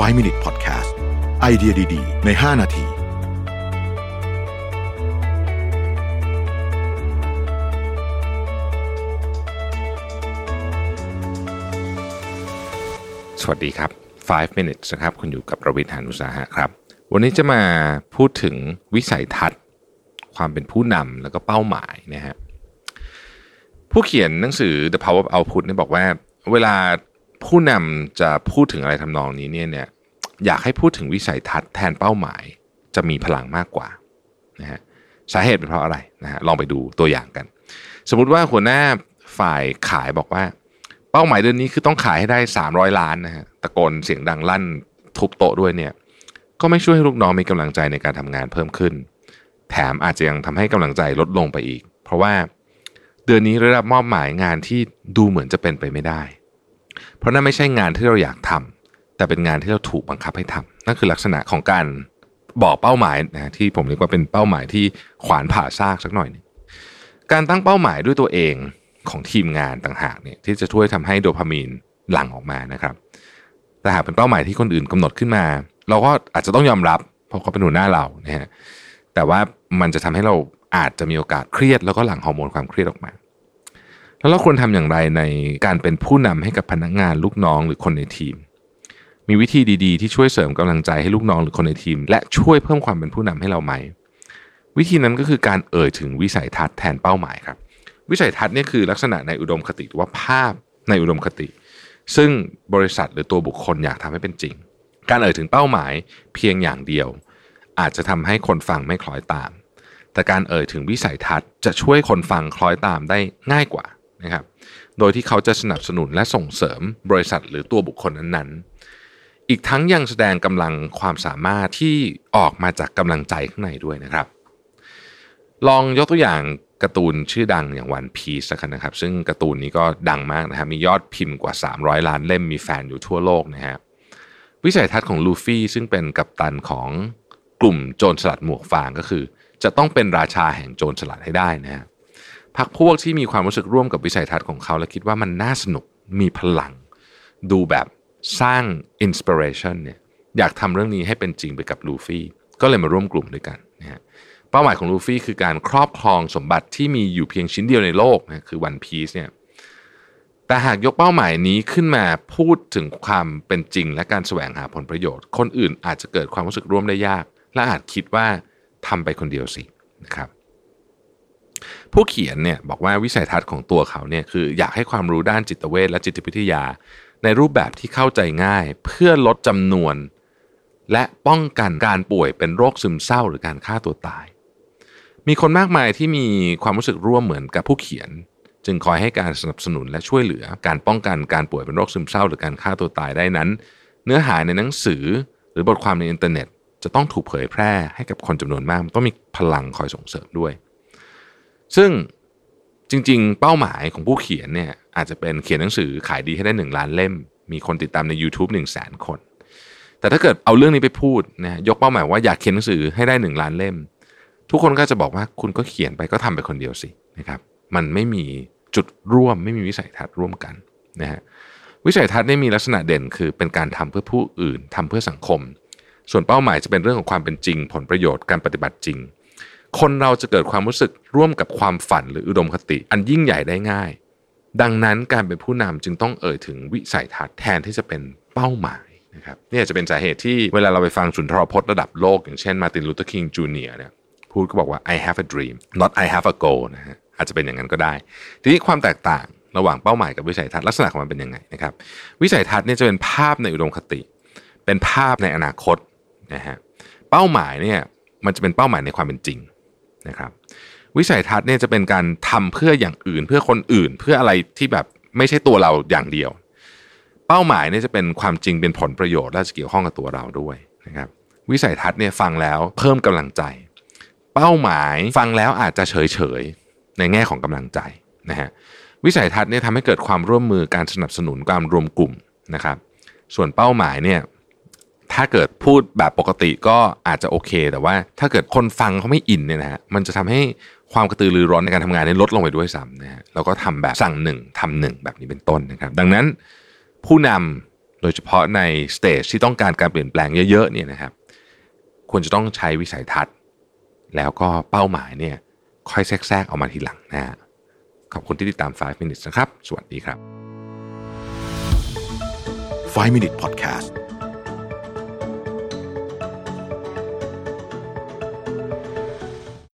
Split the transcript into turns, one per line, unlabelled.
5 Minute Podcast ไอเดียดี ๆ ใน 5 นาที
สวัสดีครับ 5 minutes นะครับ คุณอยู่กับประวิทยานุสาหะครับ วันนี้จะมาพูดถึงวิสัยทัศน์ ความเป็นผู้นำแล้วก็เป้าหมายนะฮะ ผู้เขียนหนังสือ The Power of Output เนี่ยบอกว่า เวลา ผู้นำจะพูดถึงอะไรทำนองนี้เนี่ยเนี่ยอยากให้พูดถึงวิสัยทัศน์แทนเป้าหมายจะมีพลังมากกว่านะฮะสาเหตุเป็นเพราะอะไรนะฮะลองไปดูตัวอย่างกัน สมมุติว่าหัวหน้าฝ่ายขายบอกว่า เป้าหมายเดือนนี้คือต้องขายให้ได้ 300 ล้านนะฮะตะโกนเสียงดังลั่นทุบโต๊ะด้วยเนี่ยก็ไม่ช่วยให้ลูกน้องมีกำลังใจในการทำงานเพิ่มขึ้น แถมอาจจะยังทำให้กำลังใจลดลงไปอีก เพราะว่าเดือนนี้ได้รับมอบหมายงานที่ดูเหมือนจะเป็นไปไม่ได้ เพราะนั่นไม่ใช่งานที่เราอยากทำแต่เป็นงานที่เราถูกบังคับให้ทำนั่นคือลักษณะของการบอกเป้าหมายนะที่ผมเรียกว่าเป็นเป้าหมายที่ขวานผ่าซากสักหน่อยนึงการตั้งเป้าหมายด้วยตัวเองของทีมงานต่างหากเนี่ยที่จะช่วยทำให้โดพามีนหลั่งออกมานะครับ แต่หากเป็นเป้าหมายที่คนอื่นกำหนดขึ้นมา เราก็อาจจะต้องยอมรับ เพราะเขาเป็นหัวหน้าเรานะฮะแต่ว่ามันจะทำให้เราอาจจะมีโอกาสเครียดแล้วก็หลั่งฮอร์โมนความเครียดออกมา แล้วเราควรทำอย่างไรในการเป็นผู้นำให้กับพนักงานลูกน้องหรือคนในทีม มีวิธีดีๆ ที่ช่วยเสริมกำลังใจให้ลูกน้องหรือคนในทีม และช่วยเพิ่มความเป็นผู้นำให้เราไหม วิธีนั้นก็คือการเอ่ยถึงวิสัยทัศน์แทนเป้าหมายครับ วิสัยทัศน์นี่คือลักษณะในอุดมคติหรือว่าภาพในอุดมคติ ซึ่งบริษัทหรือตัวบุคคลอยากทำให้เป็นจริง การเอ่ยถึงเป้าหมายเพียงอย่างเดียว อาจจะทำให้คนฟังไม่คล้อยตาม แต่การเอ่ยถึงวิสัยทัศน์จะช่วยคนฟังคล้อยตามได้ง่ายกว่า นะครับโดยที่เขาจะสนับสนุนและส่งเสริมบริษัทหรือตัวบุคคลนั้นๆ อีกทั้งยังแสดงกำลังความสามารถที่ออกมาจากกำลังใจข้างในด้วยนะครับ ลองยกตัวอย่างการ์ตูนชื่อดังอย่างวันพีซกันนะครับ ซึ่งการ์ตูนนี้ก็ดังมากนะครับมียอดพิมพ์กว่า 300 ล้านเล่มมีแฟนอยู่ทั่วโลกนะฮะวิสัยทัศน์ของลูฟี่ซึ่งเป็นกัปตันของกลุ่มโจรสลัดหมวกฟางก็คือ จะต้องเป็นราชาแห่งโจรสลัดให้ได้นะฮะ พักพวกที่มีความรู้สึกร่วมกับวิสัยทัศน์ของเขา และคิดว่ามันน่าสนุกมีพลัง ดูแบบสร้างอินสปิเรชันเนี่ยอยากทำเรื่องนี้ให้เป็นจริงไปกับลูฟี่ก็เลยมาร่วมกลุ่มด้วยกันนะฮะเป้าหมายของลูฟี่คือการครอบครองสมบัติที่มีอยู่เพียงชิ้นเดียวในโลกนะคือวันพีซเนี่ยแต่หากยกเป้าหมายนี้ขึ้นมาพูดถึงความเป็นจริง และการแสวงหาผลประโยชน์ คนอื่นอาจจะเกิดความรู้สึกร่วมได้ยาก และอาจคิดว่าทำไปคนเดียวสินะครับ ผู้เขียนเนี่ยบอกว่าวิสัยทัศน์ของตัวเขาเนี่ยคืออยากให้ความรู้ด้านจิตเวชและจิตวิทยา ในรูปแบบที่เข้าใจง่าย เพื่อลดจำนวน และป้องกันการป่วยเป็นโรคซึมเศร้าหรือการฆ่าตัวตาย มีคนมากมายที่มีความรู้สึกร่วมเหมือนกับผู้เขียน จึงคอยให้การสนับสนุนและช่วยเหลือ การป้องกันการป่วยเป็นโรคซึมเศร้า หรือการฆ่าตัวตายได้นั้น เนื้อหาในหนังสือ หรือบทความในอินเทอร์เน็ต จะต้องถูกเผยแพร่ให้กับคนจำนวนมากต้องมีพลังคอยส่งเสริมด้วย ซึ่งจริง ๆ เป้าหมายของผู้เขียนเนี่ยอาจจะเป็นเขียนหนังสือขายดีให้ได้หนึ่งล้านเล่ม มีคนติดตามใน YouTube 1 0 0 0 0แสนคน แต่ถ้าเกิดเอาเรื่องนี้ไปพูดนะยกเป้าหมายว่าอยากเขียนหนังสือให้ได้หนึ่งล้านเล่ม ทุกคนก็จะบอกว่าคุณก็เขียนไปก็ทำไปคนเดียวสินะครับมันไม่มีจุดร่วมไม่มีวิสัยทัศน์ร่วมกันนะฮะวิสัยทัศน์นี่มีลักษณะเด่นคือเป็นการทำเพื่อผู้อื่นทำเพื่อสังคม ส่วนเป้าหมายจะเป็นเรื่องของความเป็นจริง ผลประโยชน์การปฏิบัติจริง คนเราจะเกิดความรู้สึกร่วมกับความฝันหรืออุดมคติ อันยิ่งใหญ่ได้ง่าย ดังนั้นการเป็นผู้นำจึงต้องเอ่ยถึงวิสัยทัศน์แทนที่จะเป็นเป้าหมายนะครับนี่อาจจะเป็นสาเหตุที่เวลาเราไปฟังสุนทรพจน์ระดับโลก อย่างเช่นมาร์ตินลูเธอร์คิงจูเนียร์เนี่ยพูดก็บอกว่า I have a dream not I have a goal นะฮะอาจจะเป็นอย่างนั้นก็ได้ ทีนี้ความแตกต่างระหว่างเป้าหมายกับวิสัยทัศน์ลักษณะของมันเป็นยังไงนะครับวิสัยทัศน์เนี่ยจะเป็นภาพในอุดมคติ เป็นภาพในอนาคตนะฮะเป้าหมายเนี่ยมันจะเป็นเป้าหมายในความเป็นจริง นะครับวิสัยทัศน์เนี่ยจะเป็นการทำเพื่ออย่างอื่นเพื่อคนอื่นเพื่ออะไรที่แบบไม่ใช่ตัวเราอย่างเดียว เป้าหมายเนี่ยจะเป็นความจริงเป็นผลประโยชน์และจะเกี่ยวข้องกับตัวเราด้วยนะครับวิสัยทัศน์เนี่ยฟังแล้วเพิ่มกำลังใจ เป้าหมายฟังแล้วอาจจะเฉยเฉยในแง่ของกำลังใจนะฮะวิสัยทัศน์เนี่ยทำให้เกิดความร่วมมือการสนับสนุนการรวมกลุ่มนะครับส่วนเป้าหมายเนี่ย ถ้าเกิดพูดแบบปกติก็อาจจะโอเค แต่ว่าถ้าเกิดคนฟังเขาไม่อินเนี่ยนะฮะมันจะทำให้ความกระตือรือร้อนในการทำงานนี้ลดลงไปด้วยซ้ำนะฮะแล้วก็ทำแบบสั่งหนึ่งทำหนึ่งแบบนี้เป็นต้นนะครับ ดังนั้นผู้นำโดยเฉพาะใน stage ที่ต้องการการเปลี่ยนแปลงเยอะๆเนี่ยนะครับ ควรจะต้องใช้วิสัยทัศน์ แล้วก็เป้าหมายเนี่ยค่อยแทรกๆออกมาทีหลังนะฮะขอบคุณที่ติดตาม 5 minutes นะครับ สวัสดีครับ
5 minute podcast